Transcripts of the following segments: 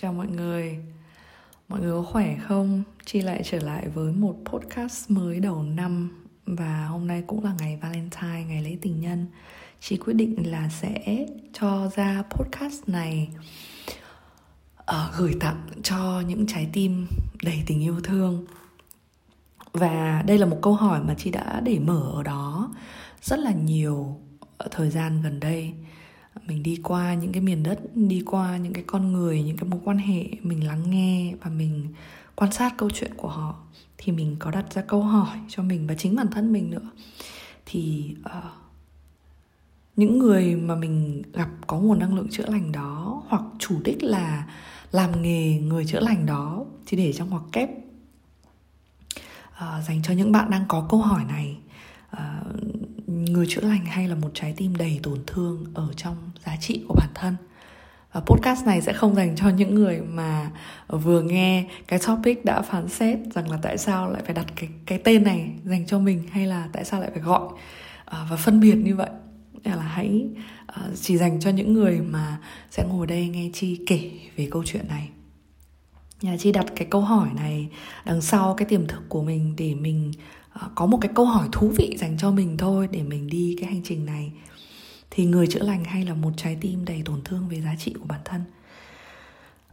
Chào mọi người. Mọi người có khỏe không? Chi lại trở lại với một podcast mới đầu năm Và hôm nay cũng là ngày Valentine, ngày lễ tình nhân. Chị quyết định là sẽ cho ra podcast này uh, Gửi tặng cho những trái tim đầy tình yêu thương. Và đây là một câu hỏi mà chị đã để mở ở đó Rất là nhiều ờ, thời gian gần đây mình đi qua những cái miền đất đi qua những cái con người những cái mối quan hệ mình lắng nghe và mình quan sát câu chuyện của họ thì mình có đặt ra câu hỏi cho mình và chính bản thân mình nữa. Thì uh, những người mà mình gặp có nguồn năng lượng chữa lành đó hoặc chủ đích là làm nghề người chữa lành đó thì để trong ngoặc kép uh, dành cho những bạn đang có câu hỏi này uh, người chữa lành hay là một trái tim đầy tổn thương ở trong giá trị của bản thân. Và podcast này sẽ không dành cho những người mà vừa nghe cái topic đã phán xét rằng là tại sao lại phải đặt cái cái tên này dành cho mình hay là tại sao lại phải gọi. À, và phân biệt như vậy. Là hãy à, chỉ dành cho những người mà sẽ ngồi đây nghe chi kể về câu chuyện này. Nhà chi đặt cái câu hỏi này đằng sau cái tiềm thức của mình để mình Ờ, có một cái câu hỏi thú vị dành cho mình thôi để mình đi cái hành trình này. Thì người chữa lành hay là một trái tim đầy tổn thương về giá trị của bản thân?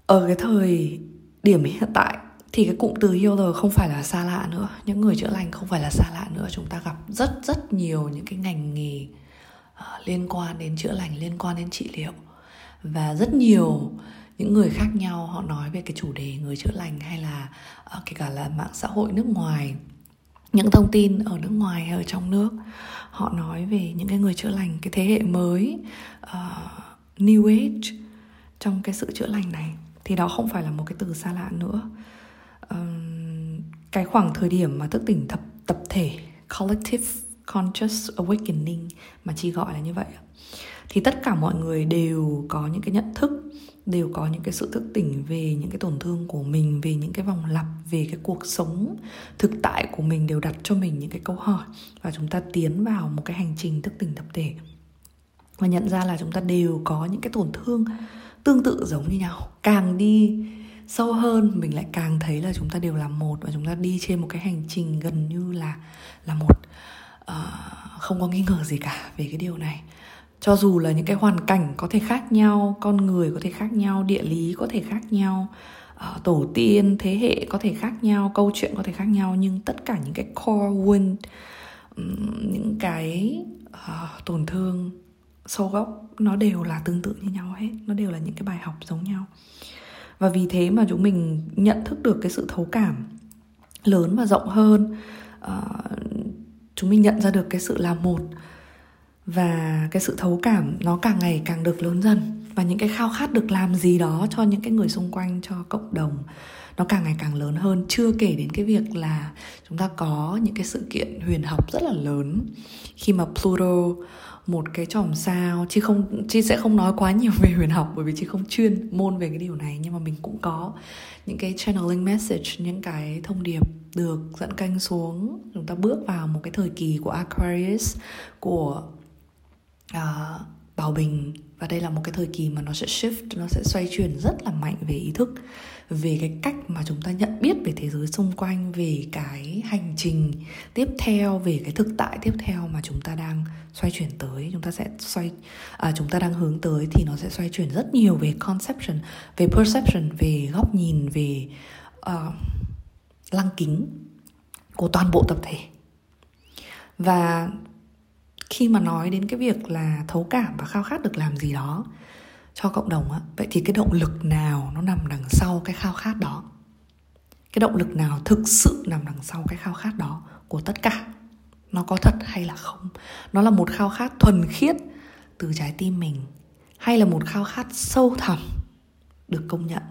Ở cái thời điểm hiện tại thì cái cụm từ healer không phải là xa lạ nữa. Những người chữa lành không phải là xa lạ nữa. Chúng ta gặp rất rất nhiều những cái ngành nghề ờ, liên quan đến chữa lành, liên quan đến trị liệu. Và rất nhiều những người khác nhau họ nói về cái chủ đề người chữa lành hay là ờ, kể cả là mạng xã hội nước ngoài những thông tin ở nước ngoài hay ở trong nước. Họ nói về những cái người chữa lành cái thế hệ mới uh, new age trong cái sự chữa lành này. Thì đó không phải là một cái từ xa lạ nữa. Um, cái khoảng thời điểm mà thức tỉnh tập tập thể collective conscious awakening mà chị gọi là như vậy thì tất cả mọi người đều có những cái nhận thức đều có những cái sự thức tỉnh về những cái tổn thương của mình về những cái vòng lặp về cái cuộc sống thực tại của mình đều đặt cho mình những cái câu hỏi và chúng ta tiến vào một cái hành trình thức tỉnh tập thể. Và nhận ra là chúng ta đều có những cái tổn thương tương tự giống như nhau. Càng đi sâu hơn mình lại càng thấy là chúng ta đều là một và chúng ta đi trên một cái hành trình gần như là là một. Uh, không có nghi ngờ gì cả về cái điều này cho dù là những cái hoàn cảnh có thể khác nhau con người có thể khác nhau địa lý có thể khác nhau ờ, tổ tiên thế hệ có thể khác nhau câu chuyện có thể khác nhau nhưng tất cả những cái core wound những cái uh, tổn thương sâu gốc nó đều là tương tự như nhau hết. Nó đều là những cái bài học giống nhau. Và vì thế mà chúng mình nhận thức được cái sự thấu cảm lớn và rộng hơn. Uh, chúng mình nhận ra được cái sự là một và cái sự thấu cảm nó càng ngày càng được lớn dần. Và những cái khao khát được làm gì đó cho những cái người xung quanh, cho cộng đồng, nó càng ngày càng lớn hơn. Chưa kể đến cái việc là chúng ta có những cái sự kiện huyền học rất là lớn. Khi mà Pluto, một cái chòm sao chứ không, chị sẽ không nói quá nhiều về huyền học bởi vì chị không chuyên môn về cái điều này, nhưng mà mình cũng có những cái channeling message, những cái thông điệp được dẫn canh xuống. Chúng ta bước vào một cái thời kỳ của Aquarius, của uh, bảo bình. Và đây là một cái thời kỳ mà nó sẽ shift nó sẽ xoay chuyển rất là mạnh về ý thức về cái cách mà chúng ta nhận biết về thế giới xung quanh về cái hành trình tiếp theo về cái thực tại tiếp theo mà chúng ta đang xoay chuyển tới. Chúng ta sẽ xoay à, chúng ta đang hướng tới thì nó sẽ xoay chuyển rất nhiều về conception về perception về góc nhìn về uh, lăng kính của toàn bộ tập thể. Và khi mà nói đến cái việc là thấu cảm và khao khát được làm gì đó cho cộng đồng á vậy thì cái động lực nào nó nằm đằng sau cái khao khát đó? Cái động lực nào thực sự nằm đằng sau cái khao khát đó của tất cả? Nó có thật hay là không? Nó là một khao khát thuần khiết từ trái tim mình hay là một khao khát sâu thẳm được công nhận?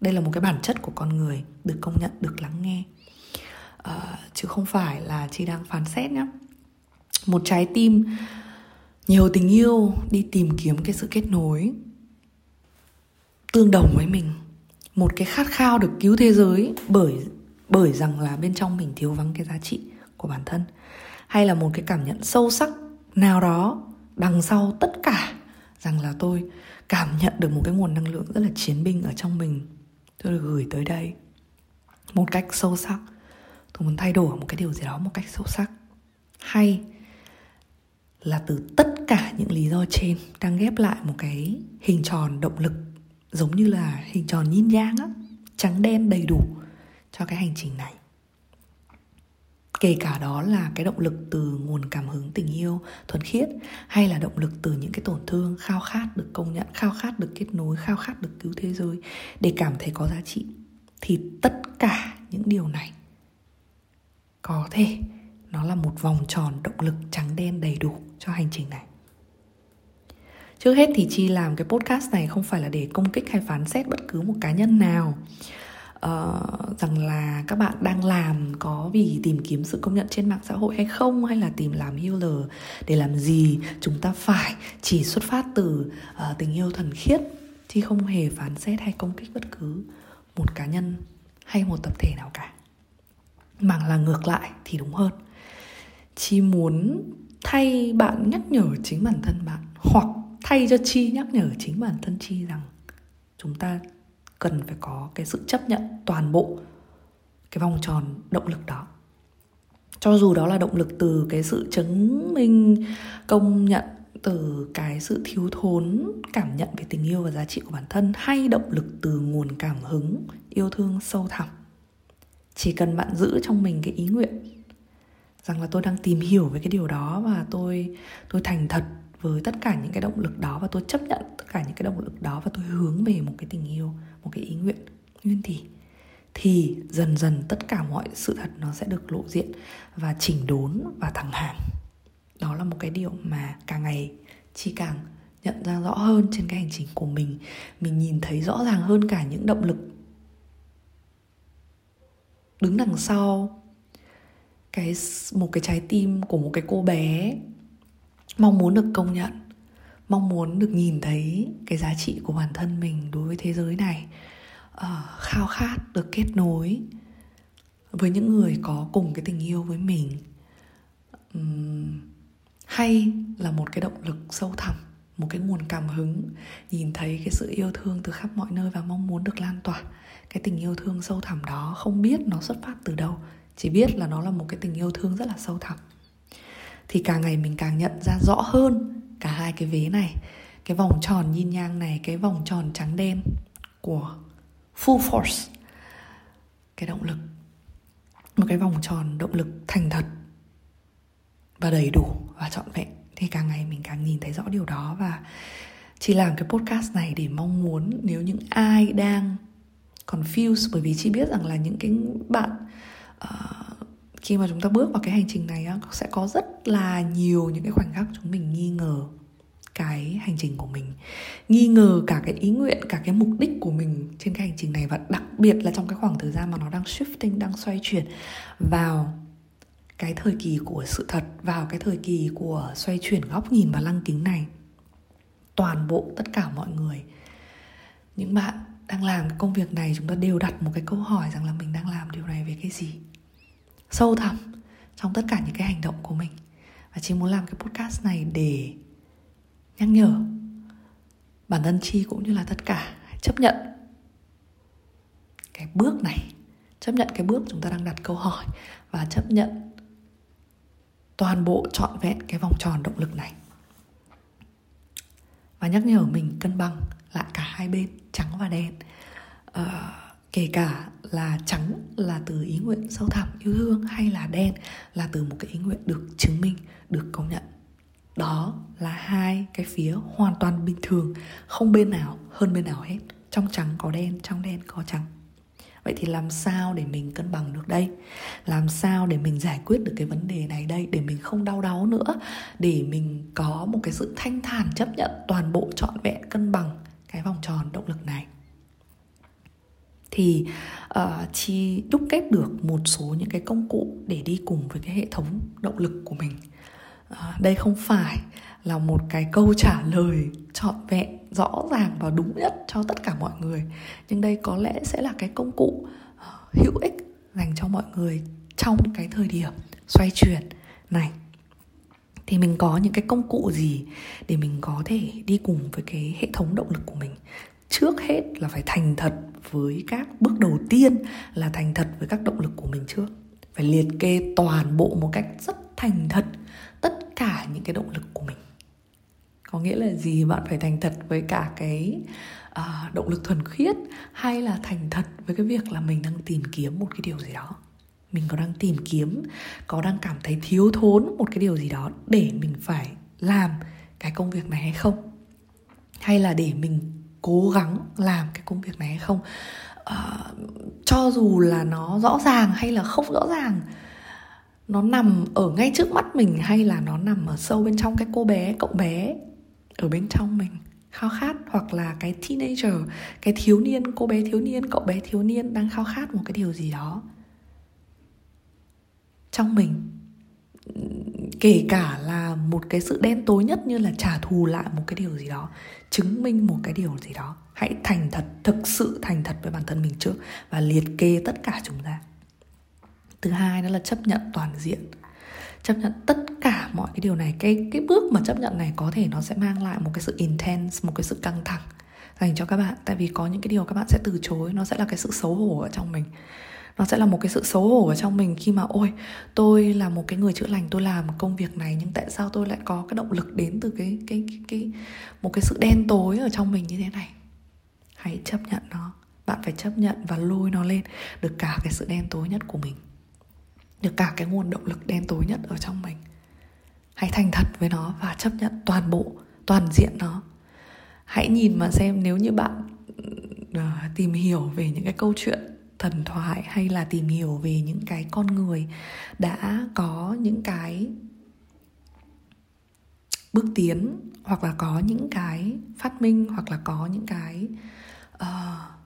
Đây là một cái bản chất của con người được công nhận được lắng nghe. À, chứ không phải là chị đang phán xét nhé một trái tim. Nhiều tình yêu đi tìm kiếm cái sự kết nối, tương đồng với mình. Một cái khát khao được cứu thế giới bởi bởi rằng là bên trong mình thiếu vắng cái giá trị của bản thân. Hay là một cái cảm nhận sâu sắc nào đó đằng sau tất cả rằng là tôi cảm nhận được một cái nguồn năng lượng rất là chiến binh ở trong mình, tôi được gửi tới đây. Một cách sâu sắc. Tôi muốn thay đổi một cái điều gì đó một cách sâu sắc. Hay là từ tất cả những lý do trên đang ghép lại một cái hình tròn động lực giống như là hình tròn yin yang á, trắng đen đầy đủ cho cái hành trình này. Kể cả đó là cái động lực từ nguồn cảm hứng, tình yêu, thuần khiết, hay là động lực từ những cái tổn thương, khao khát được công nhận, khao khát được kết nối, khao khát được cứu thế giới để cảm thấy có giá trị, thì tất cả những điều này có thể nó là một vòng tròn động lực trắng đen đầy đủ cho hành trình này. Trước hết thì chi làm cái podcast này không phải là để công kích hay phán xét bất cứ một cá nhân nào. Uh, rằng là các bạn đang làm có vì tìm kiếm sự công nhận trên mạng xã hội hay không hay là tìm làm healer để làm gì chúng ta phải chỉ xuất phát từ uh, tình yêu thuần khiết chứ không hề phán xét hay công kích bất cứ một cá nhân hay một tập thể nào cả. Mà là ngược lại thì đúng hơn chi muốn thay bạn nhắc nhở chính bản thân bạn, hoặc thay cho chi nhắc nhở chính bản thân chi rằng chúng ta cần phải có cái sự chấp nhận toàn bộ cái vòng tròn động lực đó. Cho dù đó là động lực từ cái sự chứng minh, công nhận, từ cái sự thiếu thốn cảm nhận về tình yêu và giá trị của bản thân, hay động lực từ nguồn cảm hứng, yêu thương sâu thẳm. Chỉ cần bạn giữ trong mình cái ý nguyện rằng là tôi đang tìm hiểu về cái điều đó và tôi tôi thành thật với tất cả những cái động lực đó và tôi chấp nhận tất cả những cái động lực đó và tôi hướng về một cái tình yêu, một cái ý nguyện nguyên thì thì dần dần tất cả mọi sự thật nó sẽ được lộ diện và chỉnh đốn và thẳng hàng đó là một cái điều mà càng ngày chi càng nhận ra rõ hơn trên cái hành trình của mình. Mình nhìn thấy rõ ràng hơn cả những động lực đứng đằng sau cái một cái trái tim của một cái cô bé mong muốn được công nhận mong muốn được nhìn thấy cái giá trị của bản thân mình đối với thế giới này uh, khao khát được kết nối với những người có cùng cái tình yêu với mình. Um, hay là một cái động lực sâu thẳm một cái nguồn cảm hứng nhìn thấy cái sự yêu thương từ khắp mọi nơi và mong muốn được lan tỏa. Cái tình yêu thương sâu thẳm đó không biết nó xuất phát từ đâu chỉ biết là nó là một cái tình yêu thương rất là sâu thẳm. Thì càng ngày mình càng nhận ra rõ hơn cả hai cái vế này, cái vòng tròn yin yang này, cái vòng tròn trắng đen của full force, cái động lực. Một cái vòng tròn động lực thành thật và đầy đủ và trọn vẹn. Thì càng ngày mình càng nhìn thấy rõ điều đó và chỉ làm cái podcast này để mong muốn nếu những ai đang confused bởi vì chị biết rằng là những cái bạn uh, khi mà chúng ta bước vào cái hành trình này sẽ có rất là nhiều những cái khoảnh khắc chúng mình nghi ngờ cái hành trình của mình nghi ngờ cả cái ý nguyện cả cái mục đích của mình trên cái hành trình này và đặc biệt là trong cái khoảng thời gian mà nó đang shifting đang xoay chuyển vào cái thời kỳ của sự thật vào cái thời kỳ của xoay chuyển góc nhìn và lăng kính này. Toàn bộ tất cả mọi người những bạn đang làm cái công việc này, chúng ta đều đặt một cái câu hỏi rằng là mình đang làm điều này về cái gì? Sâu thẳm trong tất cả những cái hành động của mình. Và chị muốn làm cái podcast này để nhắc nhở bản thân chi cũng như là tất cả chấp nhận cái bước này, chấp nhận cái bước chúng ta đang đặt câu hỏi và chấp nhận toàn bộ trọn vẹn cái vòng tròn động lực này. Và nhắc nhở mình cân bằng lại cả hai bên trắng và đen. À, kể cả là trắng là từ ý nguyện sâu thẳm yêu thương hay là đen là từ một cái ý nguyện được chứng minh được công nhận. Đó là hai cái phía hoàn toàn bình thường không bên nào hơn bên nào hết. Trong trắng có đen trong đen có trắng. Vậy thì làm sao để mình cân bằng được đây? Làm sao để mình giải quyết được cái vấn đề này đây? Để mình không đau đáu nữa? Để mình có một cái sự thanh thản chấp nhận toàn bộ trọn vẹn cân bằng cái vòng tròn động lực này. Thì uh, chi đúc kết được một số những cái công cụ để đi cùng với cái hệ thống động lực của mình. Uh, đây không phải là một cái câu trả lời trọn vẹn rõ ràng và đúng nhất cho tất cả mọi người. Nhưng đây có lẽ sẽ là cái công cụ uh, hữu ích dành cho mọi người trong cái thời điểm xoay chuyển này thì mình có những cái công cụ gì để mình có thể đi cùng với cái hệ thống động lực của mình? Trước hết là phải thành thật với các bước đầu tiên là thành thật với các động lực của mình trước. Phải liệt kê toàn bộ một cách rất thành thật tất cả những cái động lực của mình. Có nghĩa là gì? Bạn phải thành thật với cả cái uh, động lực thuần khiết hay là thành thật với cái việc là mình đang tìm kiếm một cái điều gì đó mình có đang tìm kiếm có đang cảm thấy thiếu thốn một cái điều gì đó để mình phải làm cái công việc này hay không? Hay là để mình cố gắng làm cái công việc này hay không? Uh, cho dù là nó rõ ràng hay là không rõ ràng nó nằm ở ngay trước mắt mình hay là nó nằm ở sâu bên trong cái cô bé cậu bé ở bên trong mình khao khát hoặc là cái teenager cái thiếu niên cô bé thiếu niên cậu bé thiếu niên đang khao khát một cái điều gì đó trong mình. Kể cả là một cái sự đen tối nhất như là trả thù lại một cái điều gì đó, chứng minh một cái điều gì đó. Hãy thành thật, thực sự thành thật với bản thân mình trước và liệt kê tất cả chúng ta thứ hai đó là chấp nhận toàn diện. Chấp nhận tất cả mọi cái điều này. Cái cái bước mà chấp nhận này có thể nó sẽ mang lại một cái sự intense, một cái sự căng thẳng dành cho các bạn. Tại vì có những cái điều các bạn sẽ từ chối, nó sẽ là cái sự xấu hổ ở trong mình nó sẽ là một cái sự xấu hổ ở trong mình khi mà ôi tôi là một cái người chữa lành tôi làm công việc này nhưng tại sao tôi lại có cái động lực đến từ cái cái cái, cái một cái sự đen tối ở trong mình như thế này? Hãy chấp nhận nó. Bạn phải chấp nhận và lôi nó lên được cả cái sự đen tối nhất của mình được cả cái nguồn động lực đen tối nhất ở trong mình. Hãy thành thật với nó và chấp nhận toàn bộ toàn diện nó. Hãy nhìn mà xem nếu như bạn uh, tìm hiểu về những cái câu chuyện thần thoại hay là tìm hiểu về những cái con người đã có những cái bước tiến hoặc là có những cái phát minh hoặc là có những cái uh,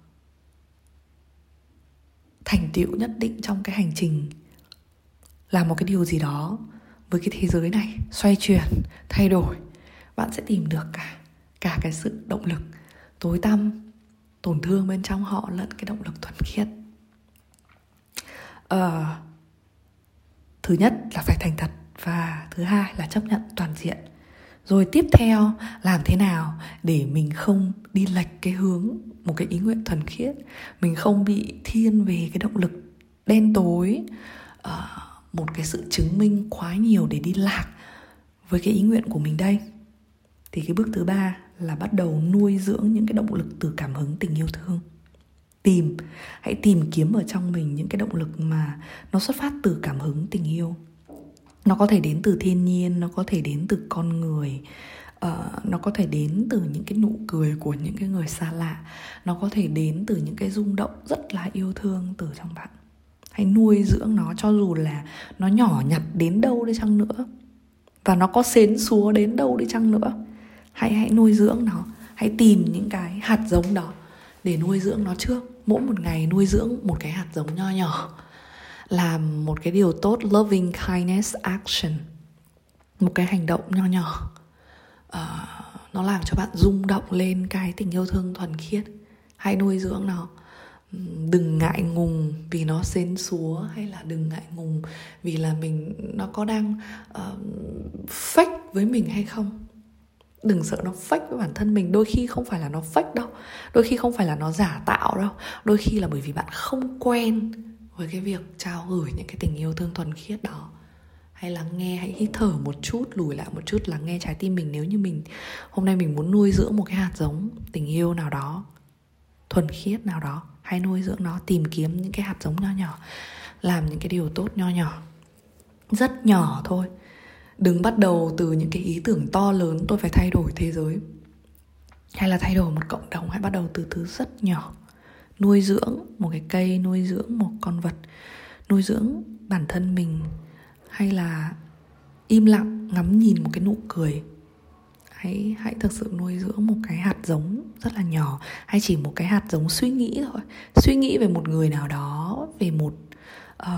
thành tựu nhất định trong cái hành trình làm một cái điều gì đó với cái thế giới này xoay chuyển thay đổi. Bạn sẽ tìm được cả cả cái sự động lực tối tăm tổn thương bên trong họ lẫn cái động lực thuần khiết uh, thứ nhất là phải thành thật và thứ hai là chấp nhận toàn diện. Rồi tiếp theo làm thế nào để mình không đi lệch cái hướng một cái ý nguyện thuần khiết? Mình không bị thiên về cái động lực đen tối uh, một cái sự chứng minh quá nhiều để đi lạc với cái ý nguyện của mình đây. Thì cái bước thứ ba là bắt đầu nuôi dưỡng những cái động lực từ cảm hứng tình yêu thương tìm. Hãy tìm kiếm ở trong mình những cái động lực mà nó xuất phát từ cảm hứng tình yêu. Nó có thể đến từ thiên nhiên nó có thể đến từ con người uh, nó có thể đến từ những cái nụ cười của những cái người xa lạ. Nó có thể đến từ những cái rung động rất là yêu thương từ trong bạn. Hãy nuôi dưỡng nó cho dù là nó nhỏ nhặt đến đâu đi chăng nữa và nó có xến xúa đến đâu đi chăng nữa. Hãy hãy nuôi dưỡng nó. Hãy tìm những cái hạt giống đó để nuôi dưỡng nó trước. Mỗi một ngày nuôi dưỡng một cái hạt giống nho nhỏ làm một cái điều tốt loving kindness action một cái hành động nho nhỏ. Uh, nó làm cho bạn rung động lên cái tình yêu thương thuần khiết. Hãy nuôi dưỡng nó. Đừng ngại ngùng vì nó xến xúa hay là đừng ngại ngùng vì là mình nó có đang uh, fake với mình hay không đừng sợ nó fake với bản thân mình. Đôi khi không phải là nó fake đâu. Đôi khi không phải là nó giả tạo đâu. Đôi khi là bởi vì bạn không quen với cái việc trao gửi những cái tình yêu thương thuần khiết đó. Hay lắng nghe, hãy hít thở một chút, lùi lại một chút, lắng nghe trái tim mình. Nếu như mình, hôm nay mình muốn nuôi dưỡng một cái hạt giống tình yêu nào đó, thuần khiết nào đó hãy nuôi dưỡng nó, tìm kiếm những cái hạt giống nho nhỏ, làm những cái điều tốt nho nhỏ. Rất nhỏ thôi đừng bắt đầu từ những cái ý tưởng to lớn tôi phải thay đổi thế giới. Hay là thay đổi một cộng đồng hãy bắt đầu từ thứ rất nhỏ. Nuôi dưỡng một cái cây nuôi dưỡng một con vật nuôi dưỡng bản thân mình. Hay là im lặng ngắm nhìn một cái nụ cười. Hãy hãy thực sự nuôi dưỡng một cái hạt giống rất là nhỏ. Hay chỉ một cái hạt giống suy nghĩ thôi. Suy nghĩ về một người nào đó về một uh,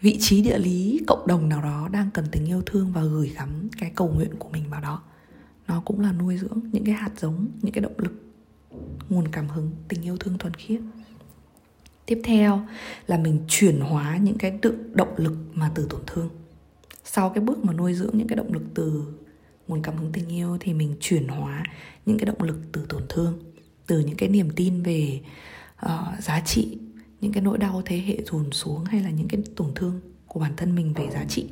vị trí địa lý cộng đồng nào đó đang cần tình yêu thương và gửi gắm cái cầu nguyện của mình vào đó. Nó cũng là nuôi dưỡng những cái hạt giống những cái động lực nguồn cảm hứng tình yêu thương thuần khiết. Tiếp theo là mình chuyển hóa những cái tự động lực mà từ tổn thương. Sau cái bước mà nuôi dưỡng những cái động lực từ nguồn cảm hứng tình yêu thì mình chuyển hóa những cái động lực từ tổn thương từ những cái niềm tin về uh, giá trị những cái nỗi đau thế hệ dồn xuống hay là những cái tổn thương của bản thân mình về giá trị.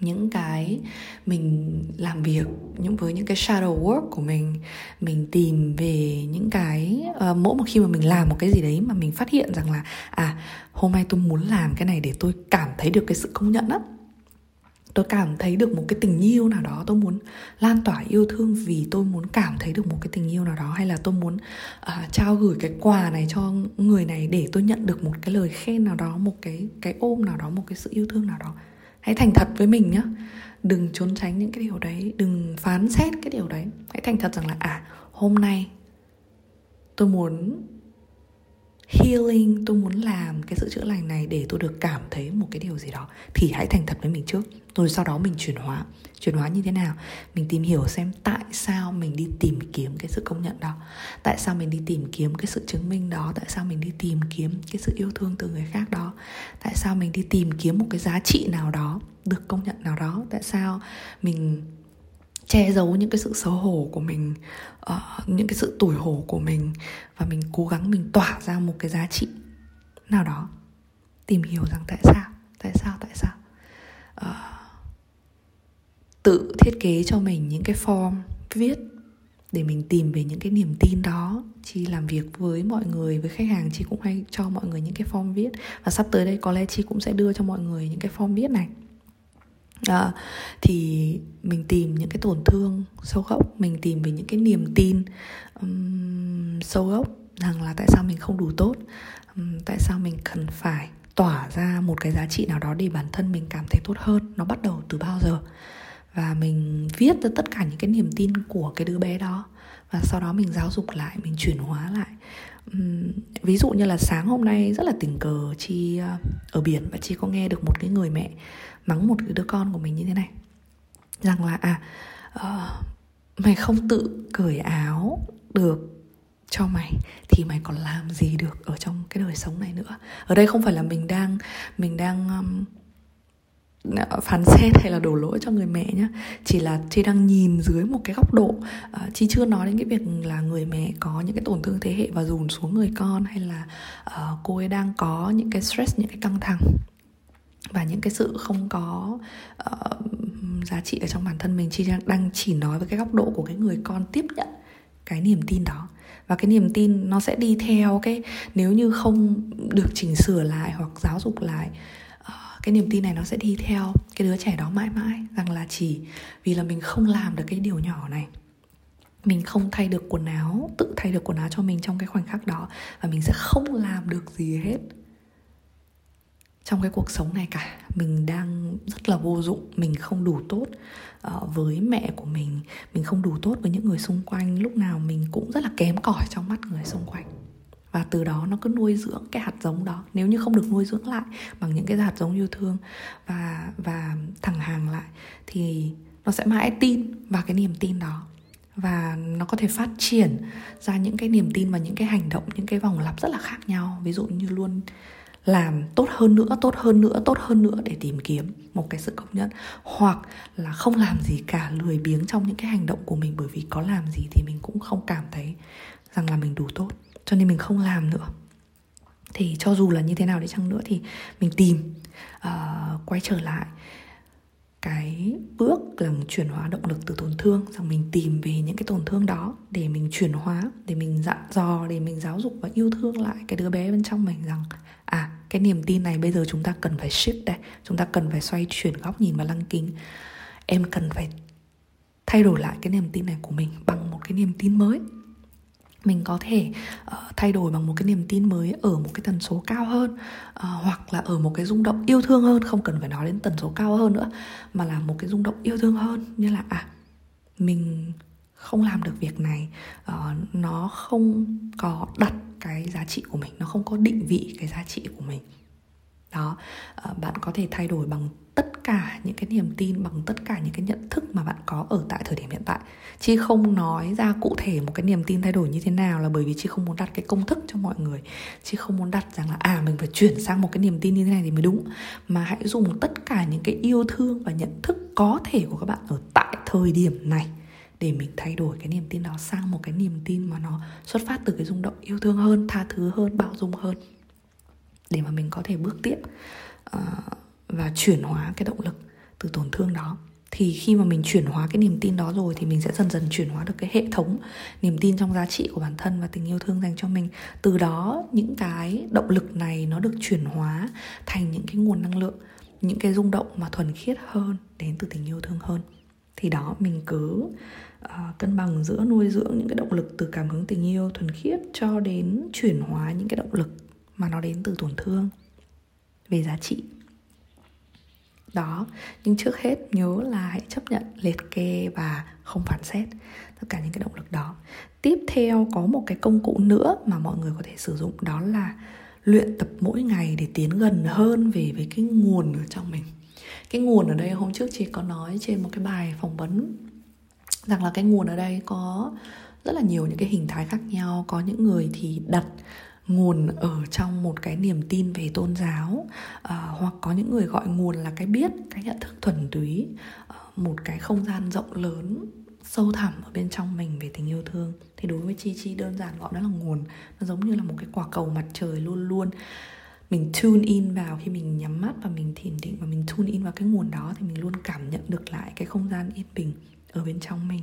Những cái mình làm việc những với những cái shadow work của mình mình tìm về những cái uh, mỗi một khi mà mình làm một cái gì đấy mà mình phát hiện rằng là à hôm nay tôi muốn làm cái này để tôi cảm thấy được cái sự công nhận á tôi cảm thấy được một cái tình yêu nào đó tôi muốn lan tỏa yêu thương vì tôi muốn cảm thấy được một cái tình yêu nào đó hay là tôi muốn uh, trao gửi cái quà này cho người này để tôi nhận được một cái lời khen nào đó một cái cái ôm nào đó một cái sự yêu thương nào đó. Hãy thành thật với mình nhé đừng trốn tránh những cái điều đấy đừng phán xét cái điều đấy. Hãy thành thật rằng là à hôm nay tôi muốn healing, tôi muốn làm cái sự chữa lành này để tôi được cảm thấy một cái điều gì đó. Thì hãy thành thật với mình trước. Rồi sau đó mình chuyển hóa. Chuyển hóa như thế nào? Mình tìm hiểu xem tại sao mình đi tìm kiếm cái sự công nhận đó. Tại sao mình đi tìm kiếm cái sự chứng minh đó? Tại sao mình đi tìm kiếm cái sự yêu thương từ người khác đó? Tại sao mình đi tìm kiếm một cái giá trị nào đó, được công nhận nào đó? Tại sao mình che giấu những cái sự xấu hổ của mình uh, những cái sự tủi hổ của mình và mình cố gắng mình tỏa ra một cái giá trị nào đó tìm hiểu rằng tại sao tại sao tại sao. Uh, tự thiết kế cho mình những cái form viết để mình tìm về những cái niềm tin đó. Chi làm việc với mọi người với khách hàng chi cũng hay cho mọi người những cái form viết. Và sắp tới đây có lẽ chi cũng sẽ đưa cho mọi người những cái form viết này à, thì mình tìm những cái tổn thương sâu gốc mình tìm về những cái niềm tin um, sâu gốc rằng là tại sao mình không đủ tốt um, tại sao mình cần phải tỏa ra một cái giá trị nào đó để bản thân mình cảm thấy tốt hơn nó bắt đầu từ bao giờ. Và mình viết ra tất cả những cái niềm tin của cái đứa bé đó và sau đó mình giáo dục lại mình chuyển hóa lại. Uhm, ví dụ như là sáng hôm nay rất là tình cờ chi uh, ở biển và chi có nghe được một cái người mẹ mắng một cái đứa con của mình như thế này. Rằng là à uh, mày không tự cởi áo được cho mày thì mày còn làm gì được ở trong cái đời sống này nữa. Ở đây không phải là mình đang mình đang um, phán xét hay là đổ lỗi cho người mẹ nhá, chỉ là chị đang nhìn dưới một cái góc độ ờ, uh, chị chưa nói đến cái việc là người mẹ có những cái tổn thương thế hệ và dùn xuống người con hay là uh, cô ấy đang có những cái stress những cái căng thẳng và những cái sự không có uh, giá trị ở trong bản thân mình chỉ đang, đang chỉ nói với cái góc độ của cái người con tiếp nhận cái niềm tin đó. Và cái niềm tin nó sẽ đi theo cái nếu như không được chỉnh sửa lại hoặc giáo dục lại uh, cái niềm tin này nó sẽ đi theo cái đứa trẻ đó mãi mãi. Rằng là chỉ vì là mình không làm được cái điều nhỏ này mình không thay được quần áo tự thay được quần áo cho mình trong cái khoảnh khắc đó và mình sẽ không làm được gì hết trong cái cuộc sống này cả. Mình đang rất là vô dụng mình không đủ tốt uh, với mẹ của mình. Mình không đủ tốt với những người xung quanh. Lúc nào mình cũng rất là kém cỏi trong mắt người xung quanh. Và từ đó nó cứ nuôi dưỡng cái hạt giống đó. Nếu như không được nuôi dưỡng lại bằng những cái hạt giống yêu thương và và thẳng hàng lại thì nó sẽ mãi tin vào cái niềm tin đó. Và nó có thể phát triển ra những cái niềm tin và những cái hành động những cái vòng lặp rất là khác nhau. Ví dụ như luôn làm tốt hơn nữa tốt hơn nữa tốt hơn nữa để tìm kiếm một cái sự công nhận. Hoặc là không làm gì cả lười biếng trong những cái hành động của mình bởi vì có làm gì thì mình cũng không cảm thấy rằng là mình đủ tốt. Cho nên mình không làm nữa. Thì cho dù là như thế nào đi chăng nữa thì mình tìm uh, quay trở lại cái bước là chuyển hóa động lực từ tổn thương rằng mình tìm về những cái tổn thương đó để mình chuyển hóa để mình dặn dò để mình giáo dục và yêu thương lại cái đứa bé bên trong mình rằng cái niềm tin này bây giờ chúng ta cần phải shift đây. Chúng ta cần phải xoay chuyển góc nhìn và lăng kính. Em cần phải thay đổi lại cái niềm tin này của mình bằng một cái niềm tin mới. Mình có thể uh, thay đổi bằng một cái niềm tin mới ở một cái tần số cao hơn uh, hoặc là ở một cái rung động yêu thương hơn. Không cần phải nói đến tần số cao hơn nữa mà là một cái rung động yêu thương hơn. Như là à mình không làm được việc này uh, nó không có đặt cái giá trị của mình nó không có định vị cái giá trị của mình. Đó uh, bạn có thể thay đổi bằng tất cả những cái niềm tin bằng tất cả những cái nhận thức mà bạn có ở tại thời điểm hiện tại. Chi không nói ra cụ thể một cái niềm tin thay đổi như thế nào là bởi vì chi không muốn đặt cái công thức cho mọi người. Chi không muốn đặt rằng là à mình phải chuyển sang một cái niềm tin như thế này thì mới đúng. Mà hãy dùng tất cả những cái yêu thương và nhận thức có thể của các bạn ở tại thời điểm này để mình thay đổi cái niềm tin đó sang một cái niềm tin mà nó xuất phát từ cái rung động yêu thương hơn tha thứ hơn bao dung hơn. Để mà mình có thể bước tiếp uh, và chuyển hóa cái động lực từ tổn thương đó. Thì khi mà mình chuyển hóa cái niềm tin đó rồi thì mình sẽ dần dần chuyển hóa được cái hệ thống niềm tin trong giá trị của bản thân và tình yêu thương dành cho mình. Từ đó những cái động lực này nó được chuyển hóa thành những cái nguồn năng lượng những cái rung động mà thuần khiết hơn đến từ tình yêu thương hơn. Thì đó mình cứ uh, cân bằng giữa nuôi dưỡng những cái động lực từ cảm hứng tình yêu thuần khiết cho đến chuyển hóa những cái động lực mà nó đến từ tổn thương về giá trị. Đó nhưng trước hết nhớ là hãy chấp nhận liệt kê và không phản xét tất cả những cái động lực đó. Tiếp theo có một cái công cụ nữa mà mọi người có thể sử dụng đó là luyện tập mỗi ngày để tiến gần hơn về với cái nguồn ở trong mình. Cái nguồn ở đây hôm trước chị có nói trên một cái bài phỏng vấn rằng là cái nguồn ở đây có rất là nhiều những cái hình thái khác nhau. Có những người thì đặt nguồn ở trong một cái niềm tin về tôn giáo uh, hoặc có những người gọi nguồn là cái biết cái nhận thức thuần túy uh, một cái không gian rộng lớn sâu thẳm ở bên trong mình về tình yêu thương. Thì đối với chi chi đơn giản gọi đó là nguồn. Nó giống như là một cái quả cầu mặt trời luôn luôn. Mình tune in vào khi mình nhắm mắt và mình thiền định và mình tune in vào cái nguồn đó thì mình luôn cảm nhận được lại cái không gian yên bình ở bên trong mình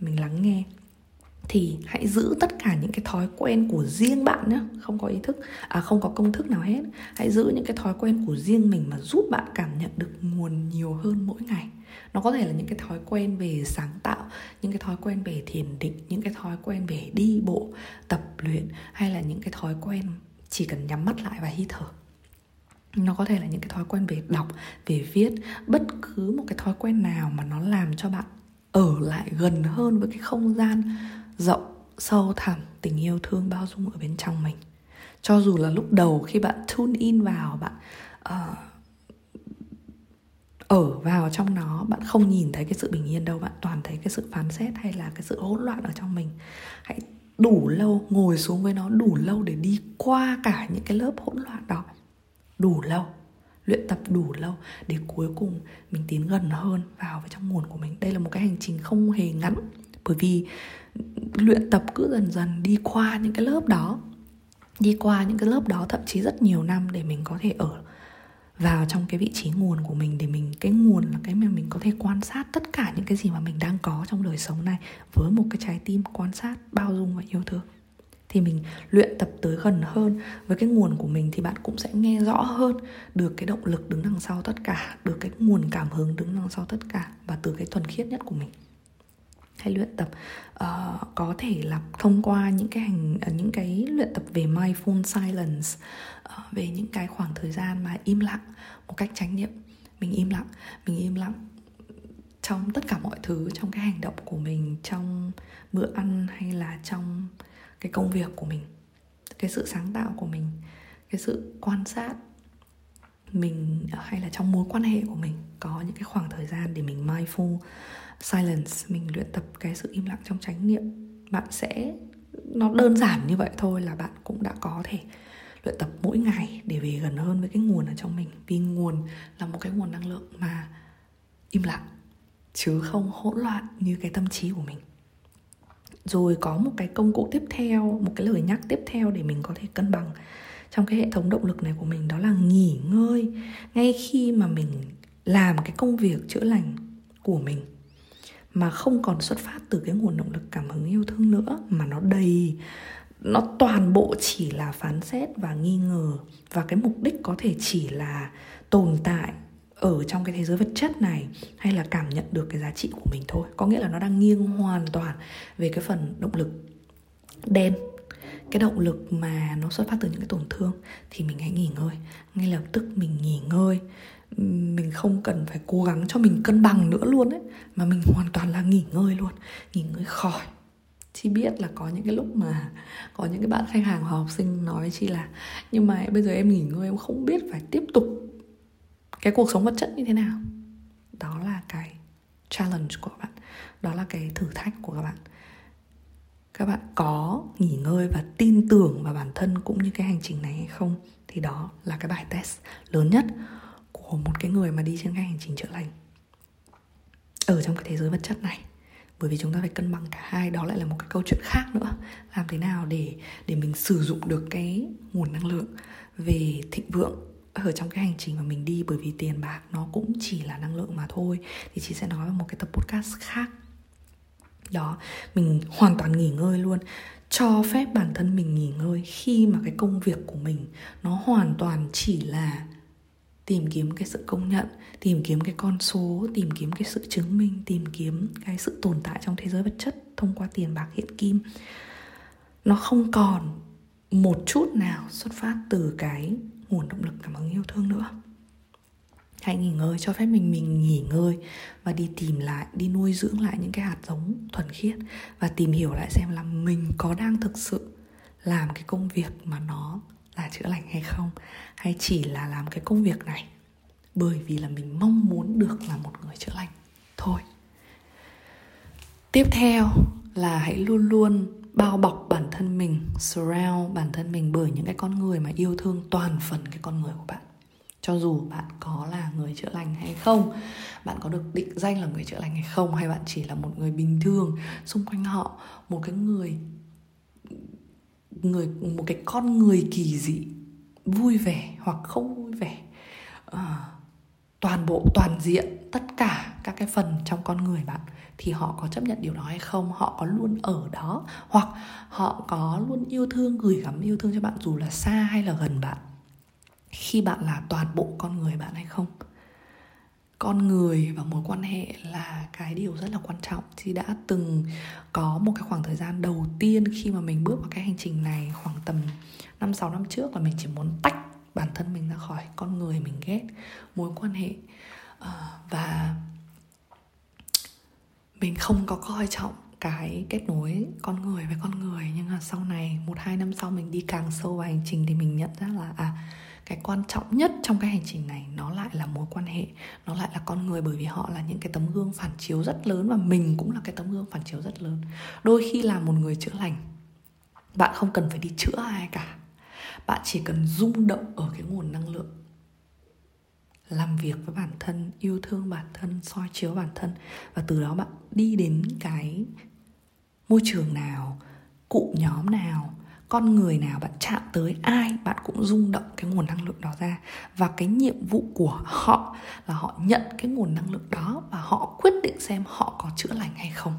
mình lắng nghe. Thì hãy giữ tất cả những cái thói quen của riêng bạn nhé không có ý thức à không có công thức nào hết. Hãy giữ những cái thói quen của riêng mình mà giúp bạn cảm nhận được nguồn nhiều hơn mỗi ngày. Nó có thể là những cái thói quen về sáng tạo, những cái thói quen về thiền định, những cái thói quen về đi bộ, tập luyện, hay là những cái thói quen chỉ cần nhắm mắt lại và hít thở. Nó có thể là những cái thói quen về đọc, về viết. Bất cứ một cái thói quen nào mà nó làm cho bạn ở lại gần hơn với cái không gian rộng sâu thẳm tình yêu thương bao dung ở bên trong mình. Cho dù là lúc đầu khi bạn tune in vào bạn uh, ở vào trong nó bạn không nhìn thấy cái sự bình yên đâu bạn toàn thấy cái sự phán xét hay là cái sự hỗn loạn ở trong mình. Hãy đủ lâu ngồi xuống với nó đủ lâu để đi qua cả những cái lớp hỗn loạn đó. Đủ lâu luyện tập đủ lâu để cuối cùng mình tiến gần hơn vào với trong nguồn của mình. Đây là một cái hành trình không hề ngắn, bởi vì luyện tập cứ dần dần đi qua những cái lớp đó, đi qua những cái lớp đó thậm chí rất nhiều năm để mình có thể ở vào trong cái vị trí nguồn của mình, để mình, cái nguồn là cái mà mình có thể quan sát tất cả những cái gì mà mình đang có trong đời sống này với một cái trái tim quan sát bao dung và yêu thương thì mình luyện tập tới gần hơn. Với cái nguồn của mình thì bạn cũng sẽ nghe rõ hơn được cái động lực đứng đằng sau tất cả được cái nguồn cảm hứng đứng đằng sau tất cả và từ cái thuần khiết nhất của mình. Hay luyện tập uh, có thể là thông qua những cái hành uh, những cái luyện tập về mindful silence uh, về những cái khoảng thời gian mà im lặng một cách tránh niệm. Mình im lặng mình im lặng trong tất cả mọi thứ trong cái hành động của mình trong bữa ăn hay là trong cái công việc của mình, cái sự sáng tạo của mình, cái sự quan sát mình hay là trong mối quan hệ của mình, có những cái khoảng thời gian để mình mindful silence, mình luyện tập cái sự im lặng trong chánh niệm, bạn sẽ, nó đơn giản như vậy thôi là bạn cũng đã có thể luyện tập mỗi ngày để về gần hơn với cái nguồn ở trong mình. Vì nguồn là một cái nguồn năng lượng mà im lặng, chứ không hỗn loạn như cái tâm trí của mình rồi có một cái công cụ tiếp theo, một cái lời nhắc tiếp theo để mình có thể cân bằng trong cái hệ thống động lực này của mình, đó là nghỉ ngơi ngay khi mà mình làm cái công việc chữa lành của mình, mà không còn xuất phát từ cái nguồn động lực, cảm hứng, yêu thương nữa, mà nó đầy, nó toàn bộ chỉ là phán xét và nghi ngờ. Và cái mục đích có thể chỉ là tồn tại ở trong cái thế giới vật chất này hay là cảm nhận được cái giá trị của mình thôi. Có nghĩa là nó đang nghiêng hoàn toàn về cái phần động lực đen. Cái động lực mà nó xuất phát từ những cái tổn thương thì mình hãy nghỉ ngơi. Ngay lập tức mình nghỉ ngơi. Mình không cần phải cố gắng cho mình cân bằng nữa luôn ấy, mà mình hoàn toàn là nghỉ ngơi luôn. Nghỉ ngơi khỏi. Chi biết là có những cái lúc mà có những cái bạn khách hàng hoặc học sinh nói với chi là nhưng mà bây giờ em nghỉ ngơi, em không biết phải tiếp tục cái cuộc sống vật chất như thế nào? Đó là cái challenge của các bạn. Đó là cái thử thách của các bạn. Các bạn có nghỉ ngơi và tin tưởng vào bản thân cũng như cái hành trình này hay không? Thì đó là cái bài test lớn nhất của một cái người mà đi trên cái hành trình chữa lành ở trong cái thế giới vật chất này. Bởi vì chúng ta phải cân bằng cả hai, đó lại là một cái câu chuyện khác nữa. Làm thế nào để để mình sử dụng được cái nguồn năng lượng về thịnh vượng ở trong cái hành trình mà mình đi, bởi vì tiền bạc nó cũng chỉ là năng lượng mà thôi, thì chị sẽ nói vào một cái tập podcast khác. Đó, mình hoàn toàn nghỉ ngơi luôn, cho phép bản thân mình nghỉ ngơi khi mà cái công việc của mình nó hoàn toàn chỉ là tìm kiếm cái sự công nhận, tìm kiếm cái con số, tìm kiếm cái sự chứng minh, tìm kiếm cái sự tồn tại trong thế giới vật chất thông qua tiền bạc, hiện kim. Nó không còn một chút nào xuất phát từ cái nguồn động lực cảm hứng yêu thương nữa. Hãy nghỉ ngơi, cho phép mình mình nghỉ ngơi và đi tìm lại, đi nuôi dưỡng lại những cái hạt giống thuần khiết và tìm hiểu lại xem là mình có đang thực sự làm cái công việc mà nó là chữa lành hay không, hay chỉ là làm cái công việc này bởi vì là mình mong muốn được là một người chữa lành. Thôi. Tiếp theo là hãy luôn luôn bao bọc bản thân mình surround bản thân mình bởi những cái con người mà yêu thương toàn phần cái con người của bạn. Cho dù bạn có là người chữa lành hay không bạn có được định danh là người chữa lành hay không hay bạn chỉ là một người bình thường xung quanh họ một cái người người một cái con người kỳ dị vui vẻ hoặc không vui vẻ à, toàn bộ toàn diện tất cả các cái phần trong con người bạn thì họ có chấp nhận điều đó hay không? Họ có luôn ở đó hoặc họ có luôn yêu thương gửi gắm yêu thương cho bạn dù là xa hay là gần bạn khi bạn là toàn bộ con người bạn hay không? Con người và mối quan hệ là cái điều rất là quan trọng. Thì đã từng có một cái khoảng thời gian đầu tiên khi mà mình bước vào cái hành trình này khoảng tầm 5 6 năm trước là mình chỉ muốn tách bản thân mình ra khỏi con người mình ghét mối quan hệ. uh, Ờ, và mình không có coi trọng cái kết nối con người với con người, nhưng mà sau này, một, hai năm sau mình đi càng sâu vào hành trình thì mình nhận ra là à cái quan trọng nhất trong cái hành trình này nó lại là mối quan hệ, nó lại là con người bởi vì họ là những cái tấm gương phản chiếu rất lớn và mình cũng là cái tấm gương phản chiếu rất lớn. Đôi khi là một người chữa lành, bạn không cần phải đi chữa ai cả. Bạn chỉ cần rung động ở cái nguồn năng lượng làm việc với bản thân, yêu thương bản thân, soi chiếu bản thân. Và từ đó bạn đi đến cái môi trường nào, cụ nhóm nào, con người nào bạn chạm tới, ai bạn cũng rung động cái nguồn năng lượng đó ra. Và cái nhiệm vụ của họ là họ nhận cái nguồn năng lượng đó và họ quyết định xem họ có chữa lành hay không,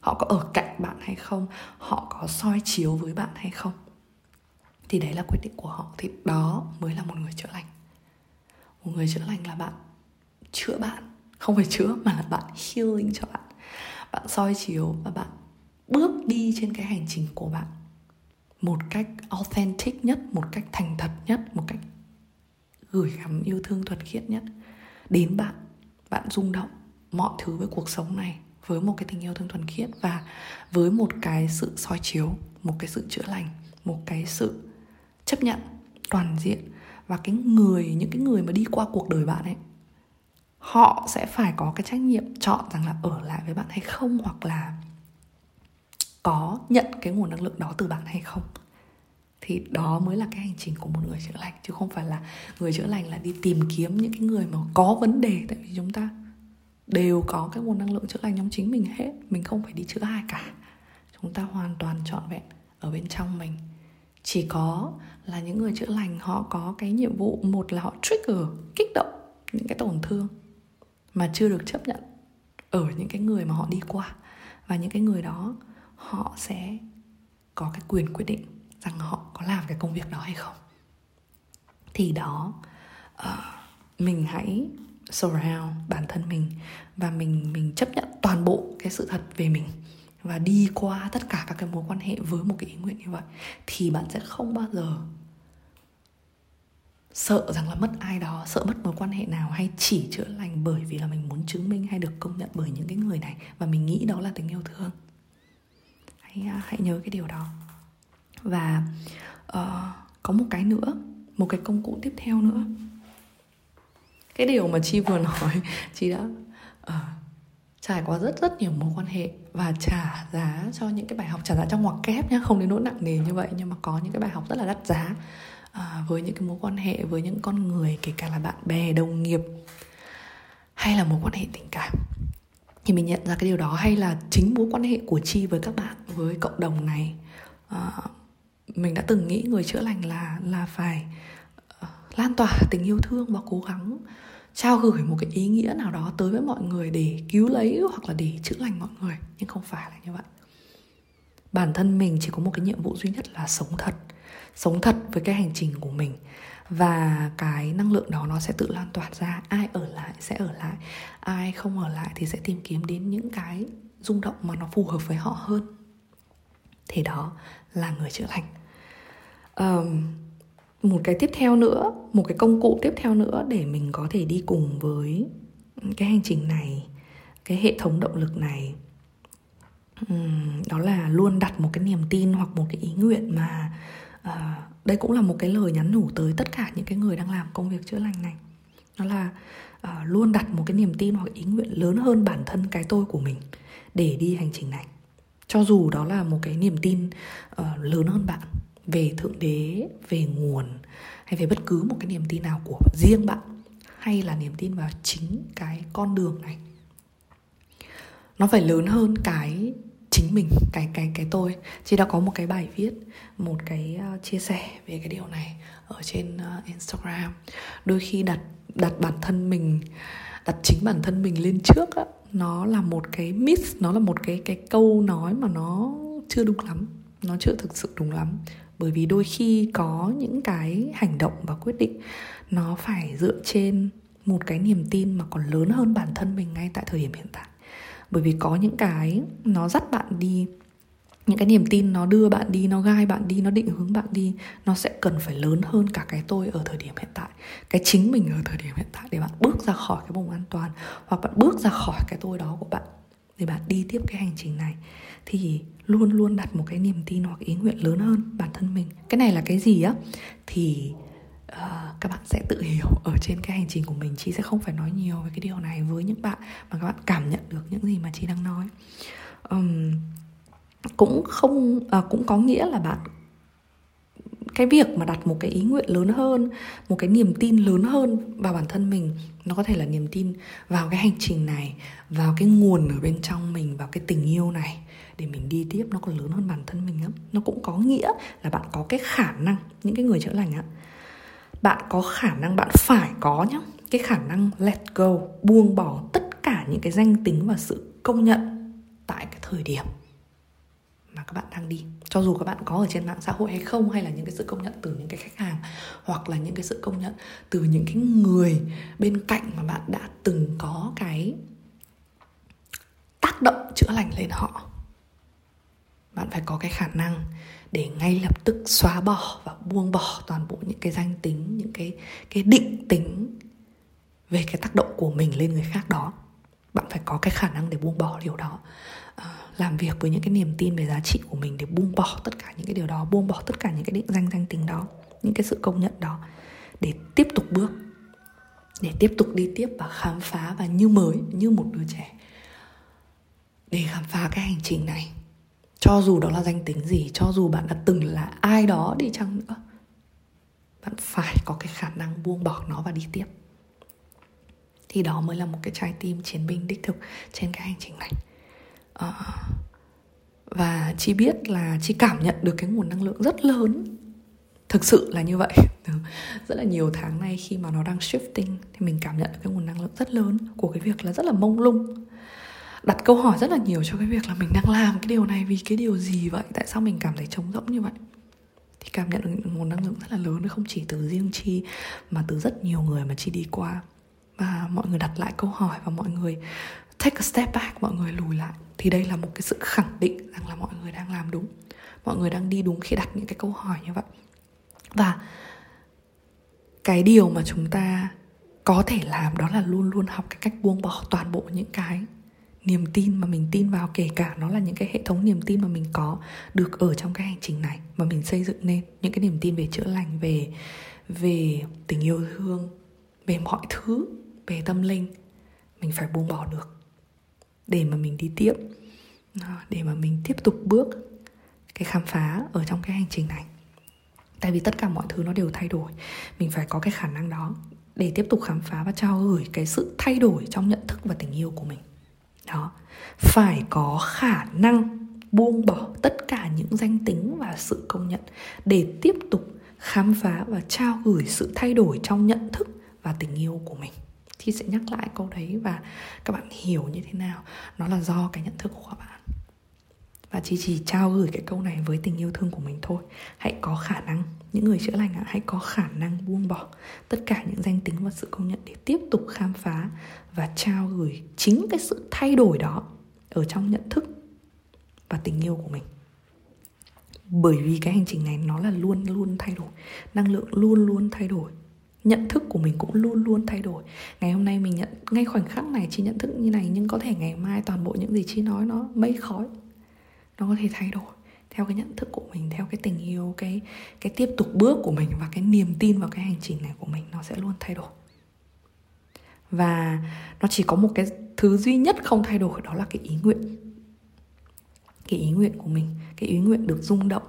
họ có ở cạnh bạn hay không, họ có soi chiếu với bạn hay không. Thì đấy là quyết định của họ, thì đó mới là một người chữa lành một người chữa lành là bạn chữa bạn, không phải chữa mà là bạn healing cho bạn. Bạn soi chiếu và bạn bước đi trên cái hành trình của bạn một cách authentic nhất, một cách thành thật nhất, một cách gửi gắm yêu thương thuần khiết nhất đến bạn. Bạn rung động mọi thứ với cuộc sống này với một cái tình yêu thương thuần khiết và với một cái sự soi chiếu, một cái sự chữa lành, một cái sự chấp nhận toàn diện và cái người, những cái người mà đi qua cuộc đời bạn ấy, họ sẽ phải có cái trách nhiệm chọn rằng là ở lại với bạn hay không, hoặc là có nhận cái nguồn năng lượng đó từ bạn hay không. Thì đó mới là cái hành trình của một người chữa lành chứ không phải là người chữa lành là đi tìm kiếm những cái người mà có vấn đề. Tại vì chúng ta đều có cái nguồn năng lượng chữa lành trong chính mình hết, mình không phải đi chữa ai cả. Chúng ta hoàn toàn trọn vẹn ở bên trong mình. Chỉ có là những người chữa lành họ có cái nhiệm vụ một là họ trigger kích động những cái tổn thương mà chưa được chấp nhận ở những cái người mà họ đi qua. Và những cái người đó họ sẽ có cái quyền quyết định rằng họ có làm cái công việc đó hay không. Thì đó uh, mình hãy surround bản thân mình và mình mình chấp nhận toàn bộ cái sự thật về mình và đi qua tất cả các cái mối quan hệ với một cái ý nguyện như vậy thì bạn sẽ không bao giờ sợ rằng là mất ai đó sợ mất mối quan hệ nào hay chỉ chữa lành bởi vì là mình muốn chứng minh hay được công nhận bởi những cái người này và mình nghĩ đó là tình yêu thương. Hãy à, hãy nhớ cái điều đó. Và uh, có một cái nữa một cái công cụ tiếp theo nữa. Cái điều mà chi vừa nói chị đã uh, trải qua rất rất nhiều mối quan hệ và trả giá cho những cái bài học trả giá trong ngoặc kép nhé không đến nỗi nặng nề như vậy nhưng mà có những cái bài học rất là đắt giá à, với những cái mối quan hệ với những con người kể cả là bạn bè đồng nghiệp hay là mối quan hệ tình cảm. Thì mình nhận ra cái điều đó hay là chính mối quan hệ của chi với các bạn với cộng đồng này à, mình đã từng nghĩ người chữa lành là là phải uh, lan tỏa tình yêu thương và cố gắng trao gửi một cái ý nghĩa nào đó tới với mọi người để cứu lấy hoặc là để chữa lành mọi người. Nhưng không phải là như vậy. Bản thân mình chỉ có một cái nhiệm vụ duy nhất là sống thật. Sống thật với cái hành trình của mình. Và cái năng lượng đó nó sẽ tự lan tỏa ra. Ai ở lại sẽ ở lại. Ai không ở lại thì sẽ tìm kiếm đến những cái rung động mà nó phù hợp với họ hơn. Thì đó là người chữa lành. Um, một cái tiếp theo nữa một cái công cụ tiếp theo nữa để mình có thể đi cùng với cái hành trình này cái hệ thống động lực này. Đó là luôn đặt một cái niềm tin hoặc một cái ý nguyện mà uh, đây cũng là một cái lời nhắn nhủ tới tất cả những cái người đang làm công việc chữa lành này. Đó là uh, luôn đặt một cái niềm tin hoặc ý nguyện lớn hơn bản thân cái tôi của mình để đi hành trình này. Cho dù đó là một cái niềm tin uh, lớn hơn bạn về thượng đế, về nguồn hay về bất cứ một cái niềm tin nào của riêng bạn, hay là niềm tin vào chính cái con đường này. Nó phải lớn hơn cái chính mình, cái cái cái tôi. Chị đã có một cái bài viết, một cái ờ, chia sẻ về cái điều này ở trên ờ, Instagram. Đôi khi đặt đặt bản thân mình, đặt chính bản thân mình lên trước á, nó là một cái miss nó là một cái cái câu nói mà nó chưa đúng lắm, nó chưa thực sự đúng lắm bởi vì đôi khi có những cái hành động và quyết định nó phải dựa trên một cái niềm tin mà còn lớn hơn bản thân mình ngay tại thời điểm hiện tại. Bởi vì có những cái nó dắt bạn đi, những cái niềm tin nó đưa bạn đi, nó gai bạn đi, nó định hướng bạn đi, nó sẽ cần phải lớn hơn cả cái tôi ở thời điểm hiện tại, cái chính mình ở thời điểm hiện tại để bạn bước ra khỏi cái vùng an toàn hoặc bạn bước ra khỏi cái tôi đó của bạn để bạn đi tiếp cái hành trình này thì luôn luôn đặt một cái niềm tin hoặc ý nguyện lớn hơn bản thân mình. Cái này là cái gì á? Thì uh, các bạn sẽ tự hiểu ở trên cái hành trình của mình. Chị sẽ không phải nói nhiều về cái điều này với những bạn mà các bạn cảm nhận được những gì mà chị đang nói. Um, cũng không uh, cũng có nghĩa là bạn cái việc mà đặt một cái ý nguyện lớn hơn một cái niềm tin lớn hơn vào bản thân mình nó có thể là niềm tin vào cái hành trình này vào cái nguồn ở bên trong mình vào cái tình yêu này để mình đi tiếp, nó còn lớn hơn bản thân mình lắm nó cũng có nghĩa là bạn có cái khả năng, những cái người chữa lành á. Bạn có khả năng, bạn phải có nhá, cái khả năng let go, buông bỏ tất cả những cái danh tính và sự công nhận tại cái thời điểm mà các bạn đang đi. Cho dù các bạn có ở trên mạng xã hội hay không, hay là những cái sự công nhận từ những cái khách hàng, hoặc là những cái sự công nhận từ những cái người bên cạnh mà bạn đã từng có cái tác động chữa lành lên họ bạn phải có cái khả năng để ngay lập tức xóa bỏ và buông bỏ toàn bộ những cái danh tính những cái cái định tính về cái tác động của mình lên người khác đó. Bạn phải có cái khả năng để buông bỏ điều đó. À, làm việc với những cái niềm tin về giá trị của mình để buông bỏ tất cả những cái điều đó buông bỏ tất cả những cái định danh danh tính đó những cái sự công nhận đó để tiếp tục bước để tiếp tục đi tiếp và khám phá và như mới như một đứa trẻ. Để khám phá cái hành trình này cho dù đó là danh tính gì cho dù bạn đã từng là ai đó đi chăng nữa bạn phải có cái khả năng buông bỏ nó và đi tiếp. Thì đó mới là một cái trái tim chiến binh đích thực trên cái hành trình này. À, và chi biết là chi cảm nhận được cái nguồn năng lượng rất lớn. Thực sự là như vậy. Rất là nhiều tháng nay khi mà nó đang shifting thì mình cảm nhận được cái nguồn năng lượng rất lớn của cái việc là rất là mông lung đặt câu hỏi rất là nhiều cho cái việc là mình đang làm cái điều này vì cái điều gì vậy? Tại sao mình cảm thấy trống rỗng như vậy? Thì cảm nhận được nguồn năng lượng rất là lớn không chỉ từ riêng chi mà từ rất nhiều người mà chi đi qua. Và mọi người đặt lại câu hỏi và mọi người take a step back, mọi người lùi lại. Thì đây là một cái sự khẳng định rằng là mọi người đang làm đúng. Mọi người đang đi đúng khi đặt những cái câu hỏi như vậy. Và cái điều mà chúng ta có thể làm đó là luôn luôn học cái cách buông bỏ toàn bộ những cái niềm tin mà mình tin vào, kể cả nó là những cái hệ thống niềm tin mà mình có được ở trong cái hành trình này, mà mình xây dựng nên những cái niềm tin về chữa lành, về về tình yêu thương, về mọi thứ, về tâm linh, mình phải buông bỏ được để mà mình đi tiếp à, để mà mình tiếp tục bước cái khám phá ở trong cái hành trình này. Tại vì tất cả mọi thứ nó đều thay đổi, mình phải có cái khả năng đó để tiếp tục khám phá và trao gửi cái sự thay đổi trong nhận thức và tình yêu của mình đó. Phải có khả năng buông bỏ tất cả những danh tính và sự công nhận để tiếp tục khám phá và trao gửi sự thay đổi trong nhận thức và tình yêu của mình. Thì sẽ nhắc lại câu đấy và các bạn hiểu như thế nào? Nó là do cái nhận thức của các bạn và chỉ chỉ trao gửi cái câu này với tình yêu thương của mình thôi. Hãy có khả năng. Những người chữa lành ạ, hãy có khả năng buông bỏ tất cả những danh tính và sự công nhận để tiếp tục khám phá và trao gửi chính cái sự thay đổi đó ở trong nhận thức và tình yêu của mình. Bởi vì cái hành trình này nó là luôn luôn thay đổi. Năng lượng luôn luôn thay đổi. Nhận thức của mình cũng luôn luôn thay đổi. Ngày hôm nay mình nhận, ngay khoảnh khắc này chỉ nhận thức như này, nhưng có thể ngày mai toàn bộ những gì chi nói nó mây khói nó có thể thay đổi theo cái nhận thức của mình, theo cái tình yêu, cái cái tiếp tục bước của mình và cái niềm tin vào cái hành trình này của mình, nó sẽ luôn thay đổi. Và nó chỉ có một cái thứ duy nhất không thay đổi, đó là cái ý nguyện. Cái ý nguyện của mình, cái ý nguyện được rung động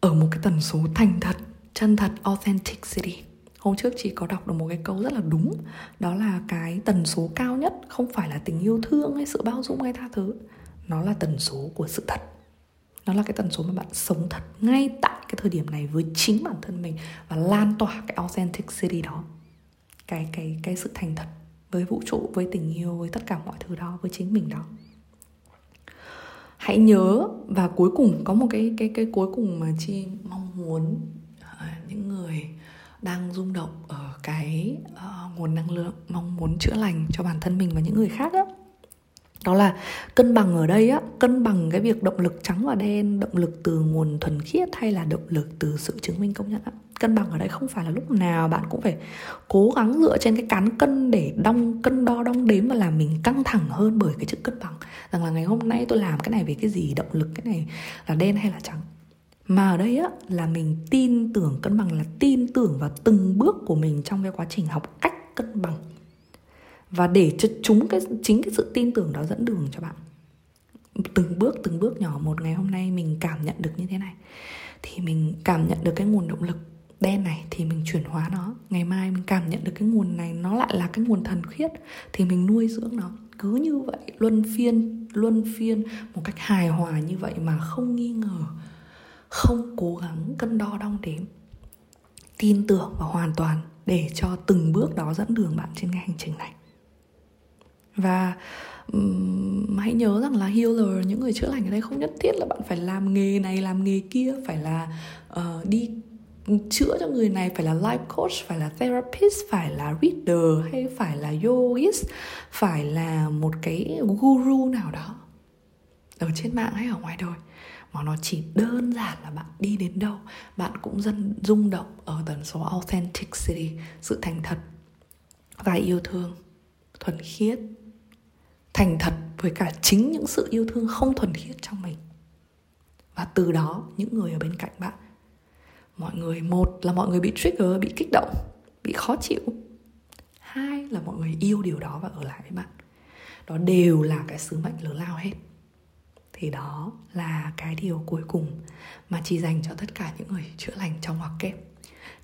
ở một cái tần số thành thật, chân thật authenticity hôm trước chị có đọc được một cái câu rất là đúng, đó là cái tần số cao nhất không phải là tình yêu thương hay sự bao dung hay tha thứ nó là tần số của sự thật. Nó là cái tần số mà bạn sống thật ngay tại cái thời điểm này với chính bản thân mình và lan tỏa cái authenticity đó. Cái cái cái sự thành thật với vũ trụ với tình yêu với tất cả mọi thứ đó với chính mình đó. Hãy nhớ và cuối cùng có một cái cái cái cuối cùng mà chi mong muốn uh, những người đang rung động ở cái uh, nguồn năng lượng mong muốn chữa lành cho bản thân mình và những người khác đó đó là cân bằng ở đây á, cân bằng cái việc động lực trắng và đen, động lực từ nguồn thuần khiết hay là động lực từ sự chứng minh công nhận á. Cân bằng ở đây không phải là lúc nào bạn cũng phải cố gắng dựa trên cái cán cân để đong, cân đo đong đếm và làm mình căng thẳng hơn bởi cái chữ cân bằng. Rằng là ngày hôm nay tôi làm cái này về cái gì, động lực cái này là đen hay là trắng? Mà ở đây á, là mình tin tưởng, cân bằng là tin tưởng vào từng bước của mình trong cái quá trình học cách cân bằng và để cho chúng cái, chính cái sự tin tưởng đó dẫn đường cho bạn. Từng bước từng bước nhỏ một ngày hôm nay mình cảm nhận được như thế này. Thì mình cảm nhận được cái nguồn động lực đen này, thì mình chuyển hóa nó. Ngày mai mình cảm nhận được cái nguồn này, nó lại là cái nguồn thần khiết, thì mình nuôi dưỡng nó. Cứ như vậy, luân phiên luân phiên, một cách hài hòa như vậy mà không nghi ngờ, không cố gắng cân đo đong đếm. Tin tưởng và hoàn toàn để cho từng bước đó dẫn đường bạn trên cái hành trình này và um, hãy nhớ rằng là healer những người chữa lành ở đây không nhất thiết là bạn phải làm nghề này làm nghề kia phải là uh, đi chữa cho người này phải là life coach phải là therapist phải là reader hay phải là yogist phải là một cái guru nào đó ở trên mạng hay ở ngoài đời. Mà nó chỉ đơn giản là bạn đi đến đâu bạn cũng dần rung động ở tần số authenticity sự thành thật và yêu thương thuần khiết thành thật với cả chính những sự yêu thương không thuần khiết trong mình. Và từ đó, những người ở bên cạnh bạn, mọi người, một là mọi người bị trigger, bị kích động, bị khó chịu, hai là mọi người yêu điều đó và ở lại với bạn. Đó đều là cái sứ mệnh lớn lao hết. Thì đó là cái điều cuối cùng mà chỉ dành cho tất cả những người chữa lành trong hoặc kép.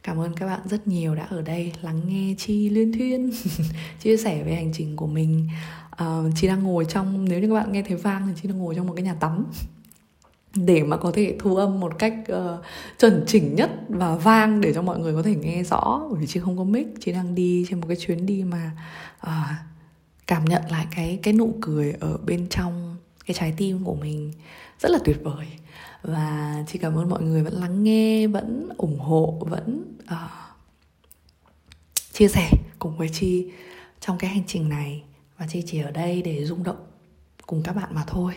Cảm ơn các bạn rất nhiều đã ở đây lắng nghe chi liên thuyên chia sẻ về hành trình của mình. Ờ, uh, chị đang ngồi trong nếu như các bạn nghe thấy vang thì chị đang ngồi trong một cái nhà tắm. Để mà có thể thu âm một cách uh, chuẩn chỉnh nhất và vang để cho mọi người có thể nghe rõ. Bởi vì chị không có mic chị đang đi trên một cái chuyến đi mà uh, cảm nhận lại cái cái nụ cười ở bên trong cái trái tim của mình rất là tuyệt vời. Và chị cảm ơn mọi người vẫn lắng nghe vẫn ủng hộ vẫn uh, chia sẻ cùng với chi trong cái hành trình này và chị chỉ ở đây để rung động cùng các bạn mà thôi.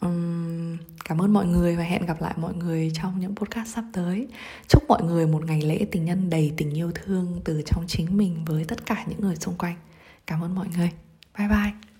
Um, cảm ơn mọi người và hẹn gặp lại mọi người trong những podcast sắp tới. Chúc mọi người một ngày lễ tình nhân đầy tình yêu thương từ trong chính mình với tất cả những người xung quanh. Cảm ơn mọi người. Bye bye.